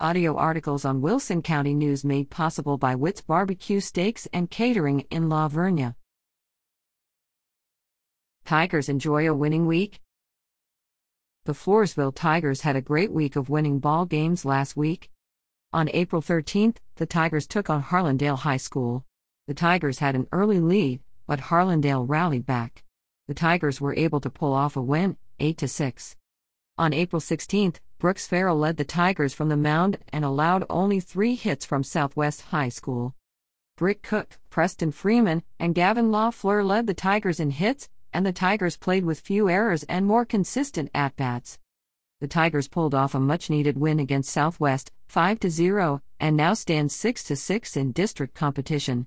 Audio articles on Wilson County News made possible by Witt's Barbecue Steaks and Catering in La Vernia. Tigers enjoy a winning week. The Floresville Tigers had a great week of winning ball games last week. On April 13th, the Tigers took on Harlandale High School. The Tigers had an early lead, but Harlandale rallied back. The Tigers were able to pull off a win, 8 6. On April 16th, Brooks Farrell led the Tigers from the mound and allowed only three hits from Southwest High School. Brick Cook, Preston Freeman, and Gavin Lafleur led the Tigers in hits, and the Tigers played with few errors and more consistent at bats. The Tigers pulled off a much needed win against Southwest, 5 0, and now stand 6 6 in district competition.